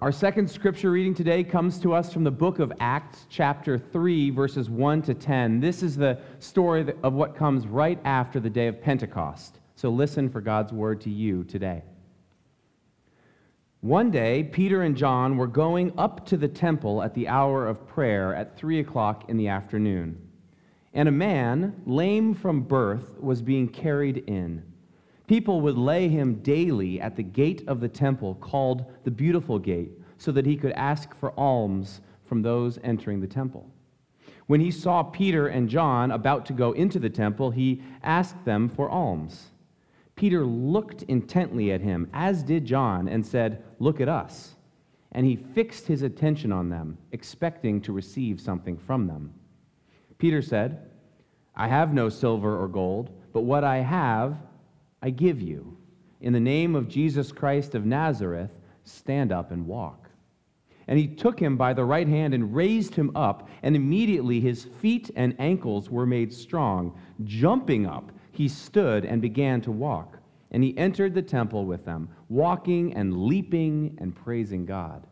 Our second scripture reading today comes to us from the book of Acts, chapter 3, verses 1 to 10. This is the story of what comes right after the day of Pentecost. So listen for God's word to you today. One day, Peter and John were going up to the temple at the hour of prayer at 3 o'clock in the afternoon. And a man, lame from birth, was being carried in. People would lay him daily at the gate of the temple called the Beautiful Gate, so that he could ask for alms from those entering the temple. When he saw Peter and John about to go into the temple, he asked them for alms. Peter looked intently at him, as did John, and said, Look at us. And he fixed his attention on them, expecting to receive something from them. Peter said, I have no silver or gold, but what I have, I give you. In the name of Jesus Christ of Nazareth, stand up and walk. And he took him by the right hand and raised him up, and immediately his feet and ankles were made strong. Jumping up, he stood and began to walk. And he entered the temple with them, walking and leaping and praising God.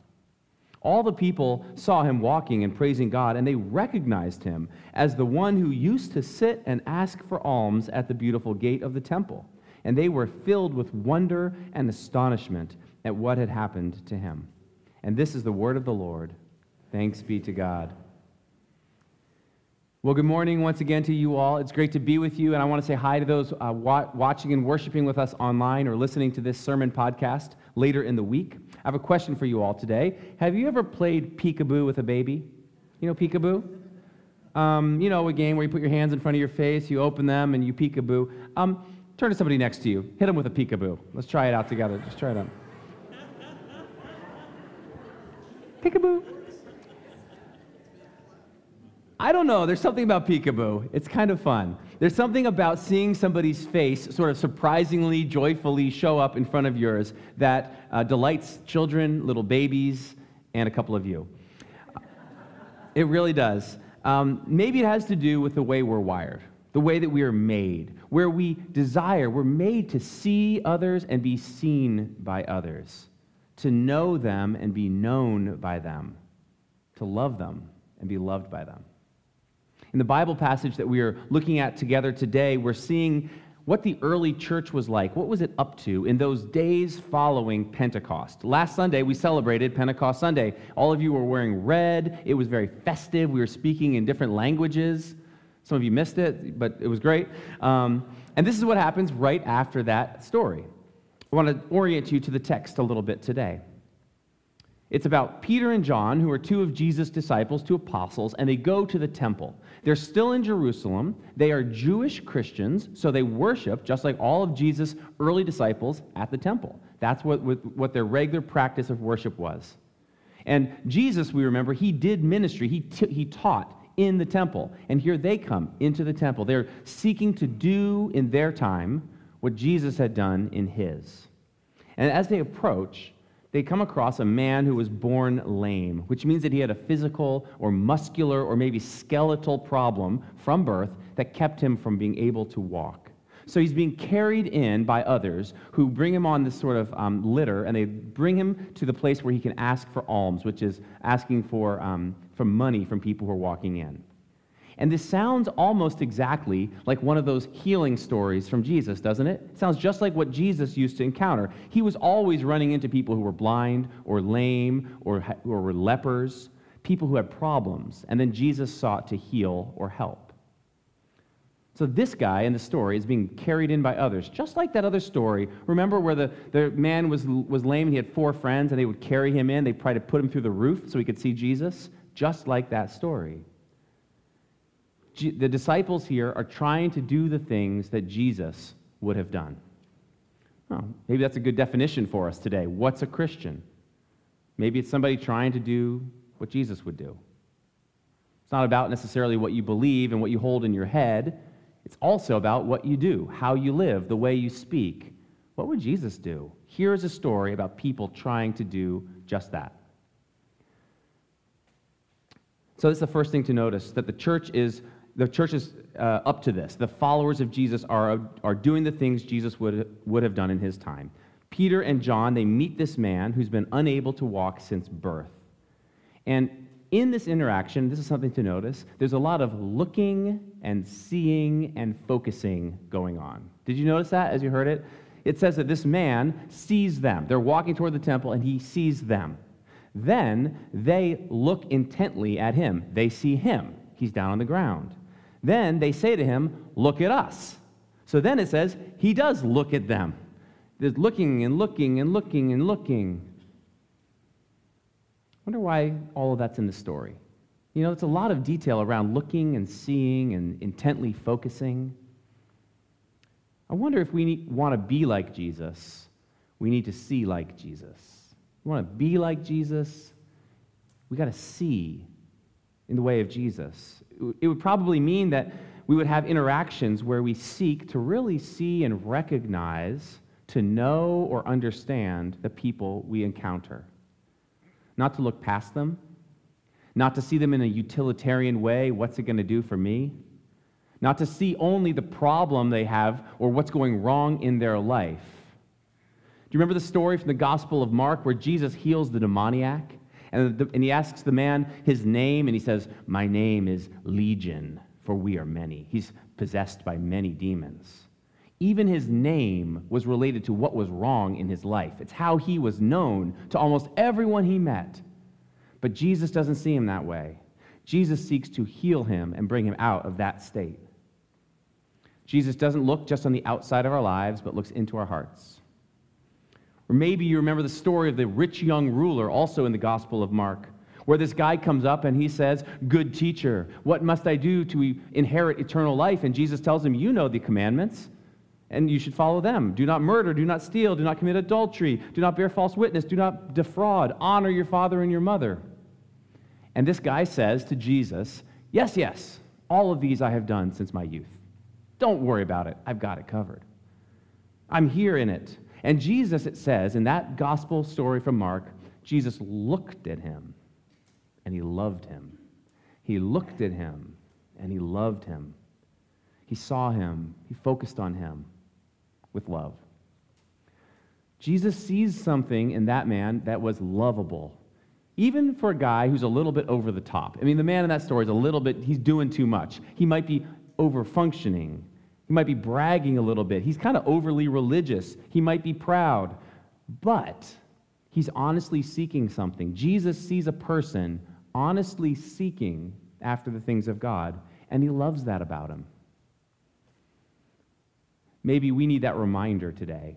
All the people saw him walking and praising God, and they recognized him as the one who used to sit and ask for alms at the beautiful gate of the temple. And they were filled with wonder and astonishment at what had happened to him. And this is the word of the Lord. Thanks be to God. Well, good morning once again to you all. It's great to be with you, and I want to say hi to those uh, wa- watching and worshiping with us online or listening to this sermon podcast later in the week. I have a question for you all today. Have you ever played peekaboo with a baby? You know peekaboo? Um, you know, a game where you put your hands in front of your face, you open them, and you peekaboo. Um, turn to somebody next to you, hit them with a peekaboo. Let's try it out together. Just try it out. peekaboo. I don't know. There's something about peekaboo. It's kind of fun. There's something about seeing somebody's face sort of surprisingly, joyfully show up in front of yours that uh, delights children, little babies, and a couple of you. It really does. Um, maybe it has to do with the way we're wired, the way that we are made, where we desire, we're made to see others and be seen by others, to know them and be known by them, to love them and be loved by them. In the Bible passage that we are looking at together today, we're seeing what the early church was like. What was it up to in those days following Pentecost? Last Sunday, we celebrated Pentecost Sunday. All of you were wearing red. It was very festive. We were speaking in different languages. Some of you missed it, but it was great. Um, and this is what happens right after that story. I want to orient you to the text a little bit today. It's about Peter and John, who are two of Jesus' disciples, two apostles, and they go to the temple. They're still in Jerusalem. They are Jewish Christians, so they worship, just like all of Jesus' early disciples, at the temple. That's what, what their regular practice of worship was. And Jesus, we remember, he did ministry, he, t- he taught in the temple. And here they come into the temple. They're seeking to do in their time what Jesus had done in his. And as they approach, they come across a man who was born lame, which means that he had a physical or muscular or maybe skeletal problem from birth that kept him from being able to walk. So he's being carried in by others who bring him on this sort of um, litter, and they bring him to the place where he can ask for alms, which is asking for, um, for money from people who are walking in. And this sounds almost exactly like one of those healing stories from Jesus, doesn't it? It sounds just like what Jesus used to encounter. He was always running into people who were blind or lame or, or were lepers, people who had problems, and then Jesus sought to heal or help. So this guy in the story is being carried in by others, just like that other story. Remember where the, the man was, was lame and he had four friends and they would carry him in? They tried to put him through the roof so he could see Jesus? Just like that story the disciples here are trying to do the things that Jesus would have done. Maybe that's a good definition for us today. What's a Christian? Maybe it's somebody trying to do what Jesus would do. It's not about necessarily what you believe and what you hold in your head. It's also about what you do, how you live, the way you speak. What would Jesus do? Here is a story about people trying to do just that. So, this is the first thing to notice that the church is the church is uh, up to this. The followers of Jesus are, are doing the things Jesus would, would have done in his time. Peter and John, they meet this man who's been unable to walk since birth. And in this interaction, this is something to notice, there's a lot of looking and seeing and focusing going on. Did you notice that as you heard it? It says that this man sees them. They're walking toward the temple and he sees them. Then they look intently at him. They see him. He's down on the ground. Then they say to him, Look at us. So then it says, He does look at them. There's looking and looking and looking and looking. I Wonder why all of that's in the story. You know, it's a lot of detail around looking and seeing and intently focusing. I wonder if we want to be like Jesus, we need to see like Jesus. We want to be like Jesus, we got to see in the way of Jesus. It would probably mean that we would have interactions where we seek to really see and recognize, to know or understand the people we encounter not to look past them, not to see them in a utilitarian way what's it going to do for me? Not to see only the problem they have or what's going wrong in their life. Do you remember the story from the Gospel of Mark where Jesus heals the demoniac? And, the, and he asks the man his name, and he says, My name is Legion, for we are many. He's possessed by many demons. Even his name was related to what was wrong in his life. It's how he was known to almost everyone he met. But Jesus doesn't see him that way. Jesus seeks to heal him and bring him out of that state. Jesus doesn't look just on the outside of our lives, but looks into our hearts. Or maybe you remember the story of the rich young ruler, also in the Gospel of Mark, where this guy comes up and he says, Good teacher, what must I do to inherit eternal life? And Jesus tells him, You know the commandments and you should follow them. Do not murder, do not steal, do not commit adultery, do not bear false witness, do not defraud, honor your father and your mother. And this guy says to Jesus, Yes, yes, all of these I have done since my youth. Don't worry about it, I've got it covered. I'm here in it. And Jesus, it says, in that gospel story from Mark, Jesus looked at him and he loved him. He looked at him and he loved him. He saw him, he focused on him with love. Jesus sees something in that man that was lovable, even for a guy who's a little bit over the top. I mean, the man in that story is a little bit, he's doing too much. He might be over functioning. He might be bragging a little bit. He's kind of overly religious. He might be proud. But he's honestly seeking something. Jesus sees a person honestly seeking after the things of God, and he loves that about him. Maybe we need that reminder today.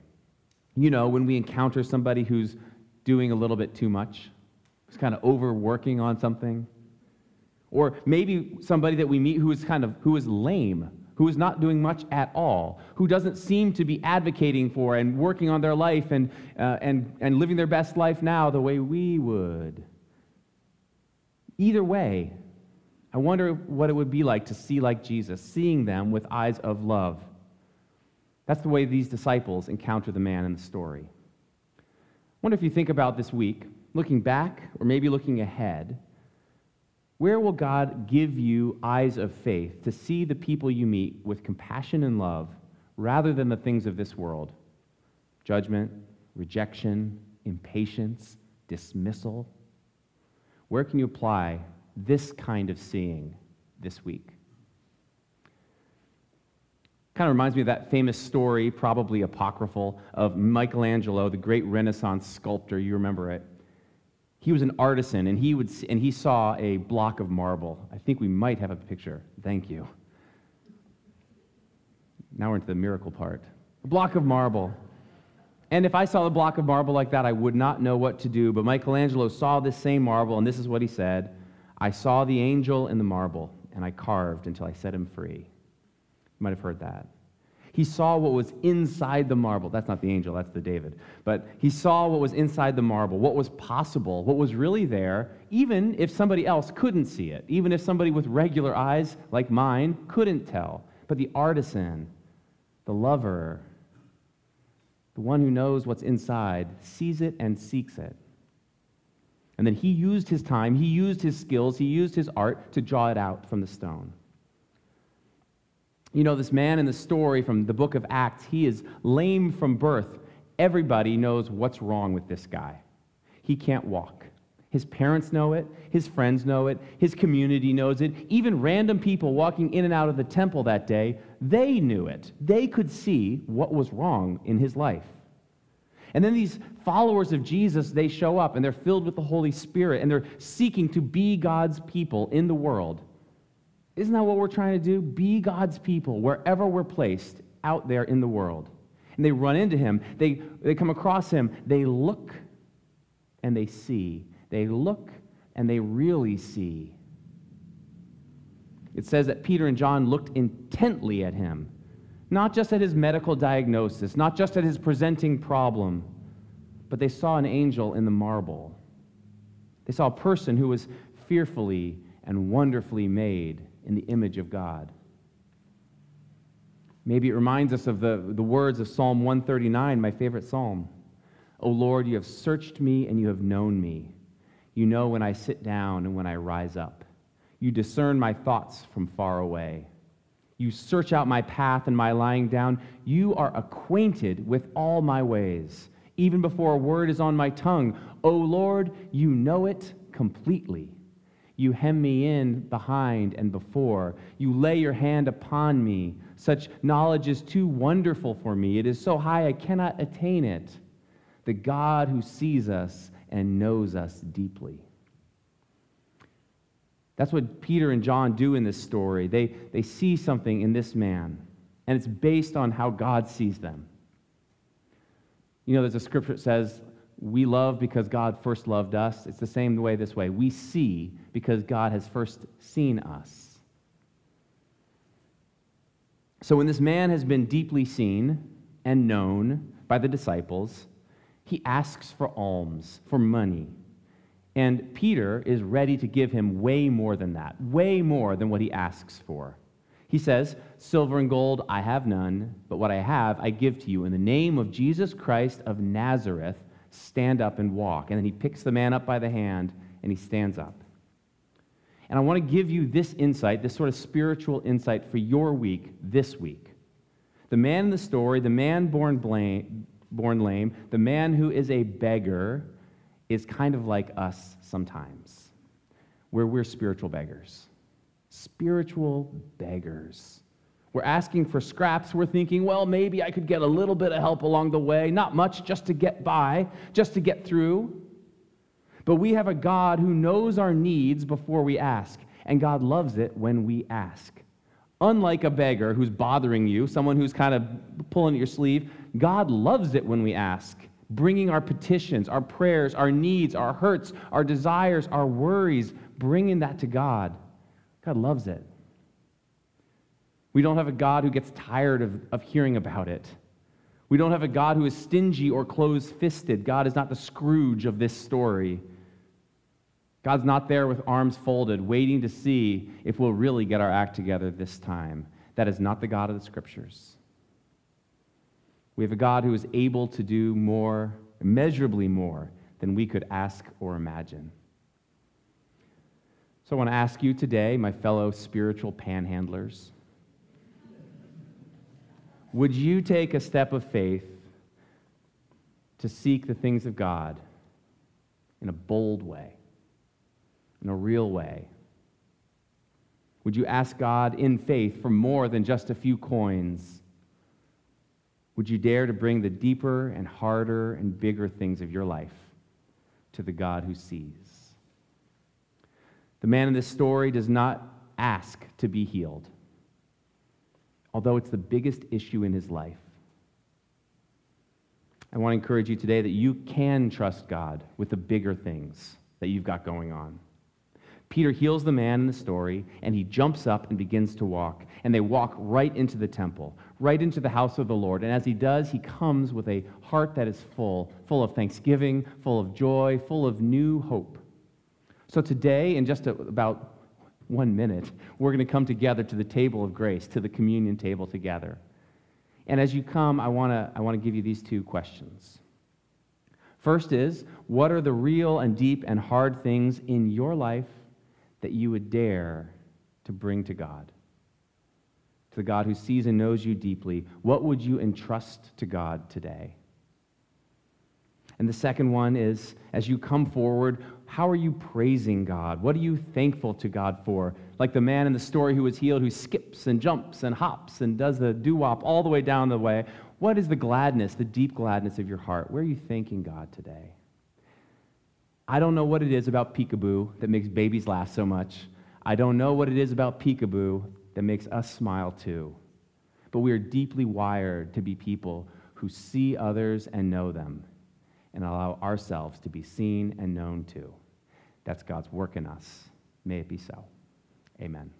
You know, when we encounter somebody who's doing a little bit too much, who's kind of overworking on something, or maybe somebody that we meet who is kind of who is lame, who is not doing much at all, who doesn't seem to be advocating for and working on their life and, uh, and, and living their best life now the way we would. Either way, I wonder what it would be like to see like Jesus, seeing them with eyes of love. That's the way these disciples encounter the man in the story. I wonder if you think about this week, looking back or maybe looking ahead, where will God give you eyes of faith to see the people you meet with compassion and love rather than the things of this world? Judgment, rejection, impatience, dismissal. Where can you apply this kind of seeing this week? Kind of reminds me of that famous story, probably apocryphal, of Michelangelo, the great Renaissance sculptor. You remember it. He was an artisan, and he, would, and he saw a block of marble. I think we might have a picture. Thank you. Now we're into the miracle part. A block of marble. And if I saw a block of marble like that, I would not know what to do. But Michelangelo saw this same marble, and this is what he said I saw the angel in the marble, and I carved until I set him free. You might have heard that. He saw what was inside the marble. That's not the angel, that's the David. But he saw what was inside the marble, what was possible, what was really there, even if somebody else couldn't see it, even if somebody with regular eyes like mine couldn't tell. But the artisan, the lover, the one who knows what's inside, sees it and seeks it. And then he used his time, he used his skills, he used his art to draw it out from the stone. You know, this man in the story from the book of Acts, he is lame from birth. Everybody knows what's wrong with this guy. He can't walk. His parents know it, his friends know it, his community knows it. Even random people walking in and out of the temple that day, they knew it. They could see what was wrong in his life. And then these followers of Jesus, they show up and they're filled with the Holy Spirit and they're seeking to be God's people in the world. Isn't that what we're trying to do? Be God's people wherever we're placed out there in the world. And they run into him, they, they come across him, they look and they see they look and they really see. It says that Peter and John looked intently at him, not just at his medical diagnosis, not just at his presenting problem, but they saw an angel in the marble. They saw a person who was fearfully and wonderfully made in the image of God. Maybe it reminds us of the, the words of Psalm 139, my favorite psalm. O Lord, you have searched me and you have known me. You know when I sit down and when I rise up. You discern my thoughts from far away. You search out my path and my lying down. You are acquainted with all my ways. Even before a word is on my tongue, O Lord, you know it completely. You hem me in behind and before. You lay your hand upon me. Such knowledge is too wonderful for me. It is so high I cannot attain it. The God who sees us and knows us deeply. That's what Peter and John do in this story. They, they see something in this man, and it's based on how God sees them. You know, there's a scripture that says, We love because God first loved us. It's the same way this way. We see because God has first seen us. So when this man has been deeply seen and known by the disciples, he asks for alms, for money. And Peter is ready to give him way more than that, way more than what he asks for. He says, Silver and gold I have none, but what I have I give to you. In the name of Jesus Christ of Nazareth, stand up and walk. And then he picks the man up by the hand and he stands up. And I want to give you this insight, this sort of spiritual insight for your week this week. The man in the story, the man born blame, born lame, the man who is a beggar is kind of like us sometimes, where we're spiritual beggars. Spiritual beggars. We're asking for scraps. We're thinking, well, maybe I could get a little bit of help along the way, not much, just to get by, just to get through. But we have a God who knows our needs before we ask, and God loves it when we ask. Unlike a beggar who's bothering you, someone who's kind of pulling at your sleeve, God loves it when we ask, bringing our petitions, our prayers, our needs, our hurts, our desires, our worries, bringing that to God. God loves it. We don't have a God who gets tired of, of hearing about it. We don't have a God who is stingy or close fisted. God is not the Scrooge of this story. God's not there with arms folded, waiting to see if we'll really get our act together this time. That is not the God of the Scriptures. We have a God who is able to do more, immeasurably more, than we could ask or imagine. So I want to ask you today, my fellow spiritual panhandlers, would you take a step of faith to seek the things of God in a bold way? in a real way? Would you ask God in faith for more than just a few coins? Would you dare to bring the deeper and harder and bigger things of your life to the God who sees? The man in this story does not ask to be healed, although it's the biggest issue in his life. I want to encourage you today that you can trust God with the bigger things that you've got going on. Peter heals the man in the story, and he jumps up and begins to walk. And they walk right into the temple, right into the house of the Lord. And as he does, he comes with a heart that is full, full of thanksgiving, full of joy, full of new hope. So today, in just about one minute, we're going to come together to the table of grace, to the communion table together. And as you come, I want to I want to give you these two questions. First is, what are the real and deep and hard things in your life that you would dare to bring to God? To the God who sees and knows you deeply, what would you entrust to God today? And the second one is as you come forward, how are you praising God? What are you thankful to God for? Like the man in the story who was healed, who skips and jumps and hops and does the doo wop all the way down the way. What is the gladness, the deep gladness of your heart? Where are you thanking God today? I don't know what it is about peekaboo that makes babies laugh so much. I don't know what it is about peekaboo that makes us smile too. But we are deeply wired to be people who see others and know them and allow ourselves to be seen and known too. That's God's work in us. May it be so. Amen.